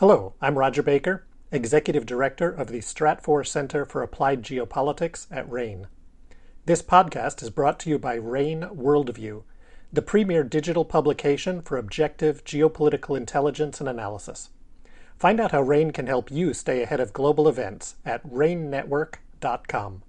Hello, I'm Roger Baker, Executive Director of the Stratfor Center for Applied Geopolitics at RANE. This podcast is brought to you by RANE Worldview, the premier digital publication for objective geopolitical intelligence and analysis. Find out how RANE can help you stay ahead of global events at ranenetwork.com.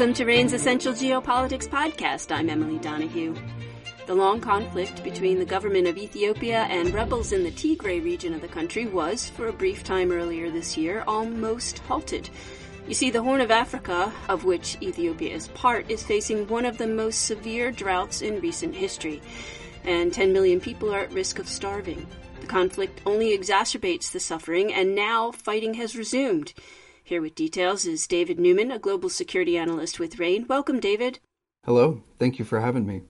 Welcome to RANE's Essential Geopolitics podcast. I'm Emily Donahue. The long conflict between the government of Ethiopia and rebels in the Tigray region of the country was, for a brief time earlier this year, almost halted. You see, the Horn of Africa, of which Ethiopia is part, is facing one of the most severe droughts in recent history, and 10 million people are at risk of starving. The conflict only exacerbates the suffering, and now fighting has resumed. Here with details is David Newman, a global security analyst with RANE. Welcome, David. Hello, thank you for having me.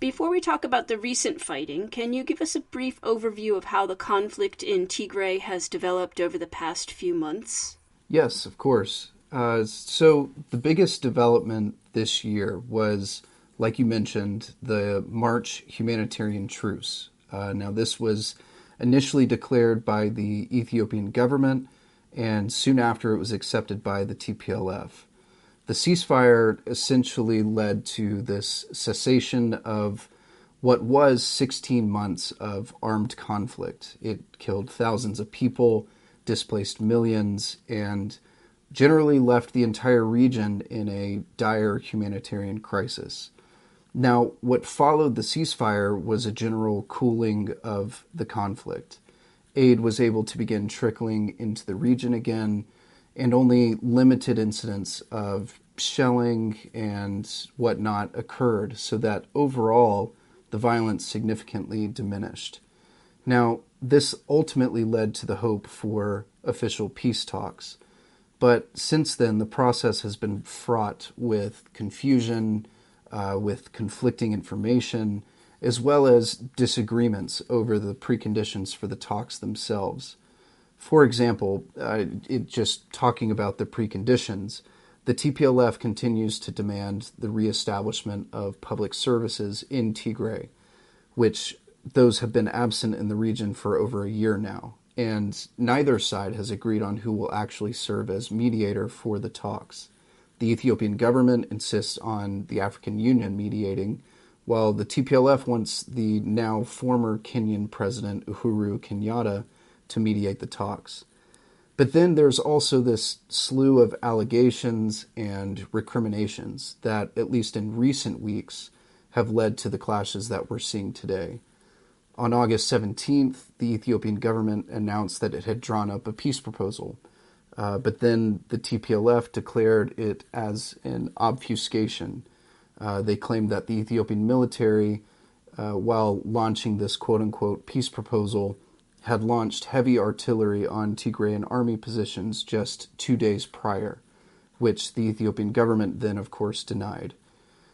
Before we talk about the recent fighting, can you give us a brief overview of how the conflict in Tigray has developed over the past few months? Yes, of course. Uh, so, the biggest development this year was, like you mentioned, the March humanitarian truce. Uh, now, this was initially declared by the Ethiopian government, and soon after it was accepted by the TPLF the ceasefire essentially led to this cessation of what was 16 months of armed conflict. It killed thousands of people, displaced millions, and generally left the entire region in a dire humanitarian crisis. Now, what followed the ceasefire was a general cooling of the conflict. Aid was able to begin trickling into the region again and only limited incidents of shelling and whatnot occurred, so that overall the violence significantly diminished. Now, this ultimately led to the hope for official peace talks. But since then, the process has been fraught with confusion, uh, with conflicting information, as well as disagreements over the preconditions for the talks themselves. For example, uh, it, just talking about the preconditions, the TPLF continues to demand the reestablishment of public services in Tigray, which those have been absent in the region for over a year now, and neither side has agreed on who will actually serve as mediator for the talks. The Ethiopian government insists on the African Union mediating, while the TPLF wants the now former Kenyan president Uhuru Kenyatta to mediate the talks. But then there's also this slew of allegations and recriminations that, at least in recent weeks, have led to the clashes that we're seeing today. On August 17th, the Ethiopian government announced that it had drawn up a peace proposal, uh, but then the TPLF declared it as an obfuscation. Uh, they claimed that the Ethiopian military, uh, while launching this quote unquote peace proposal, had launched heavy artillery on Tigrayan army positions just two days prior, which the Ethiopian government then, of course, denied.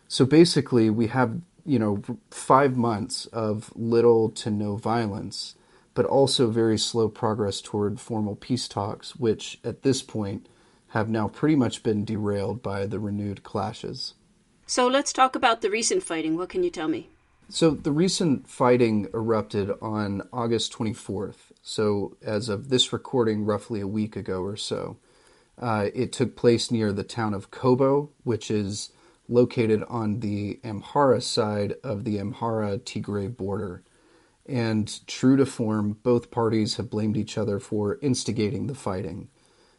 So basically, we have, you know, five months of little to no violence, but also very slow progress toward formal peace talks, which at this point have now pretty much been derailed by the renewed clashes. So let's talk about the recent fighting. What can you tell me? So the recent fighting erupted on August 24th. So as of this recording, roughly a week ago or so, uh, it took place near the town of Kobo, which is located on the Amhara side of the Amhara Tigray border. And true to form, both parties have blamed each other for instigating the fighting.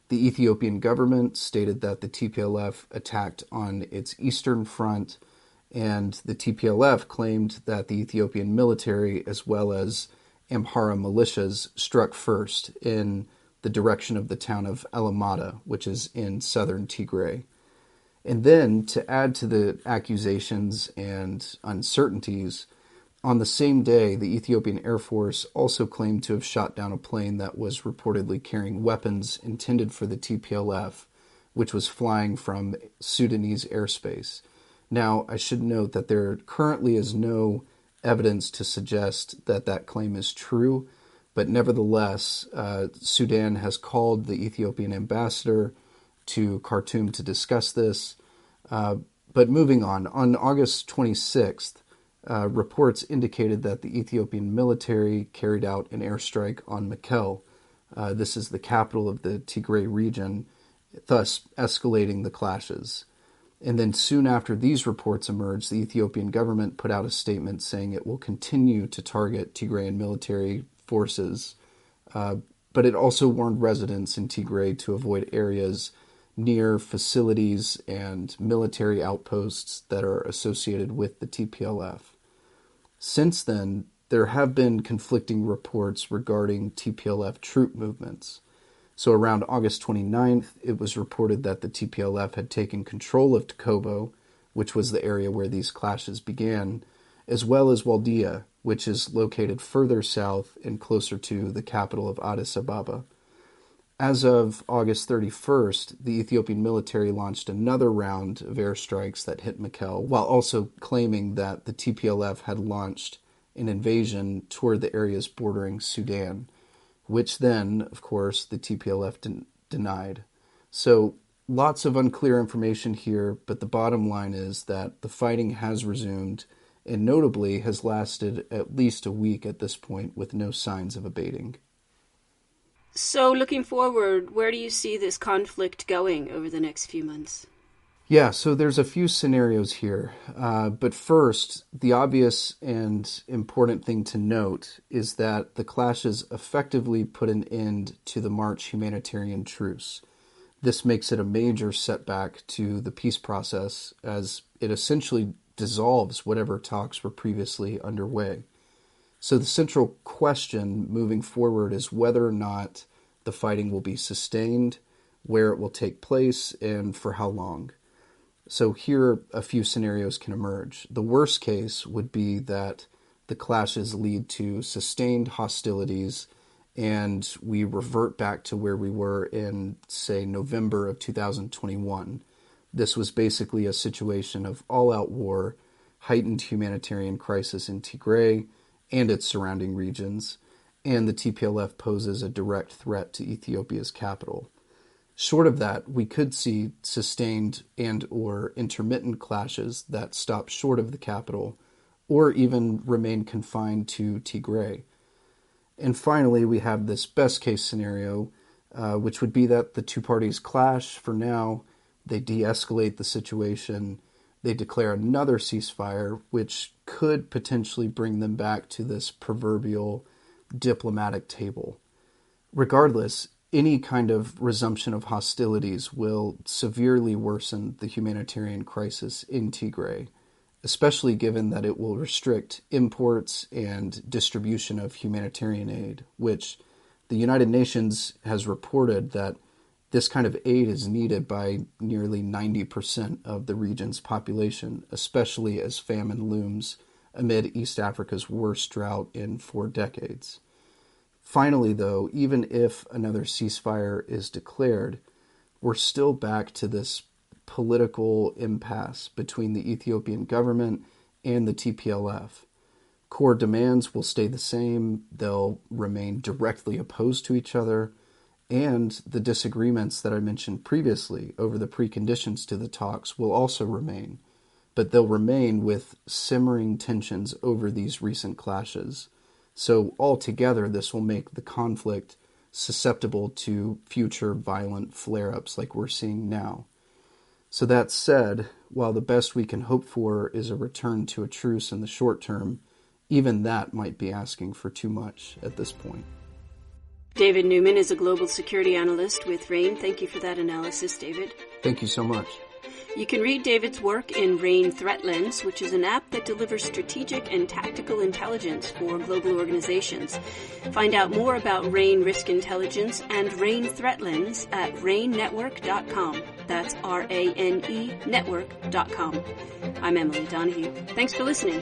The Ethiopian government stated that the TPLF attacked on its eastern front and the TPLF claimed that the Ethiopian military, as well as Amhara militias, struck first in the direction of the town of Alamata, which is in southern Tigray. And then, to add to the accusations and uncertainties, on the same day, the Ethiopian Air Force also claimed to have shot down a plane that was reportedly carrying weapons intended for the TPLF, which was flying from Sudanese airspace. Now, I should note that there currently is no evidence to suggest that that claim is true, but nevertheless, uh, Sudan has called the Ethiopian ambassador to Khartoum to discuss this. Uh, But moving on, on August 26th, uh, reports indicated that the Ethiopian military carried out an airstrike on Mekelle. Uh, this is the capital of the Tigray region, thus escalating the clashes. And then soon after these reports emerged, the Ethiopian government put out a statement saying it will continue to target Tigrayan military forces, uh, but it also warned residents in Tigray to avoid areas near facilities and military outposts that are associated with the TPLF. Since then, there have been conflicting reports regarding TPLF troop movements. So around August 29th, it was reported that the TPLF had taken control of Takobo, which was the area where these clashes began, as well as Waldia, which is located further south and closer to the capital of Addis Ababa. As of August 31st, the Ethiopian military launched another round of airstrikes that hit Mekelle, while also claiming that the TPLF had launched an invasion toward the areas bordering Sudan which then, of course, the TPLF den- denied. So lots of unclear information here, but the bottom line is that the fighting has resumed and notably has lasted at least a week at this point with no signs of abating. So, looking forward, where do you see this conflict going over the next few months? Yeah, so there's a few scenarios here. Uh, but first, the obvious and important thing to note is that the clashes effectively put an end to the March humanitarian truce. This makes it a major setback to the peace process as it essentially dissolves whatever talks were previously underway. So the central question moving forward is whether or not the fighting will be sustained, where it will take place, and for how long. So here a few scenarios can emerge. The worst case would be that the clashes lead to sustained hostilities and we revert back to where we were in, say, November of 2021. This was basically a situation of all out war, heightened humanitarian crisis in Tigray and its surrounding regions, and the TPLF poses a direct threat to Ethiopia's capital. Short of that, we could see sustained and or intermittent clashes that stop short of the capital or even remain confined to Tigray. And finally, we have this best case scenario, uh, which would be that the two parties clash for now, they de escalate the situation, they declare another ceasefire, which could potentially bring them back to this proverbial diplomatic table. Regardless, any kind of resumption of hostilities will severely worsen the humanitarian crisis in Tigray, especially given that it will restrict imports and distribution of humanitarian aid, which the United Nations has reported that this kind of aid is needed by nearly 90% of the region's population, especially as famine looms amid East Africa's worst drought in four decades. Finally, though, even if another ceasefire is declared, we're still back to this political impasse between the Ethiopian government and the TPLF. Core demands will stay the same, they'll remain directly opposed to each other, and the disagreements that I mentioned previously over the preconditions to the talks will also remain, but they'll remain with simmering tensions over these recent clashes. So, altogether, this will make the conflict susceptible to future violent flare ups like we're seeing now. So, that said, while the best we can hope for is a return to a truce in the short term, even that might be asking for too much at this point. David Newman is a global security analyst with RANE. Thank you for that analysis, David. Thank you so much. You can read David's work in RANE Threat Lens, which is an app that delivers strategic and tactical intelligence for global organizations. Find out more about RANE Risk Intelligence and RANE Threat Lens at ranenetwork.com. That's R-A-N-E network.com. I'm Emily Donahue. Thanks for listening.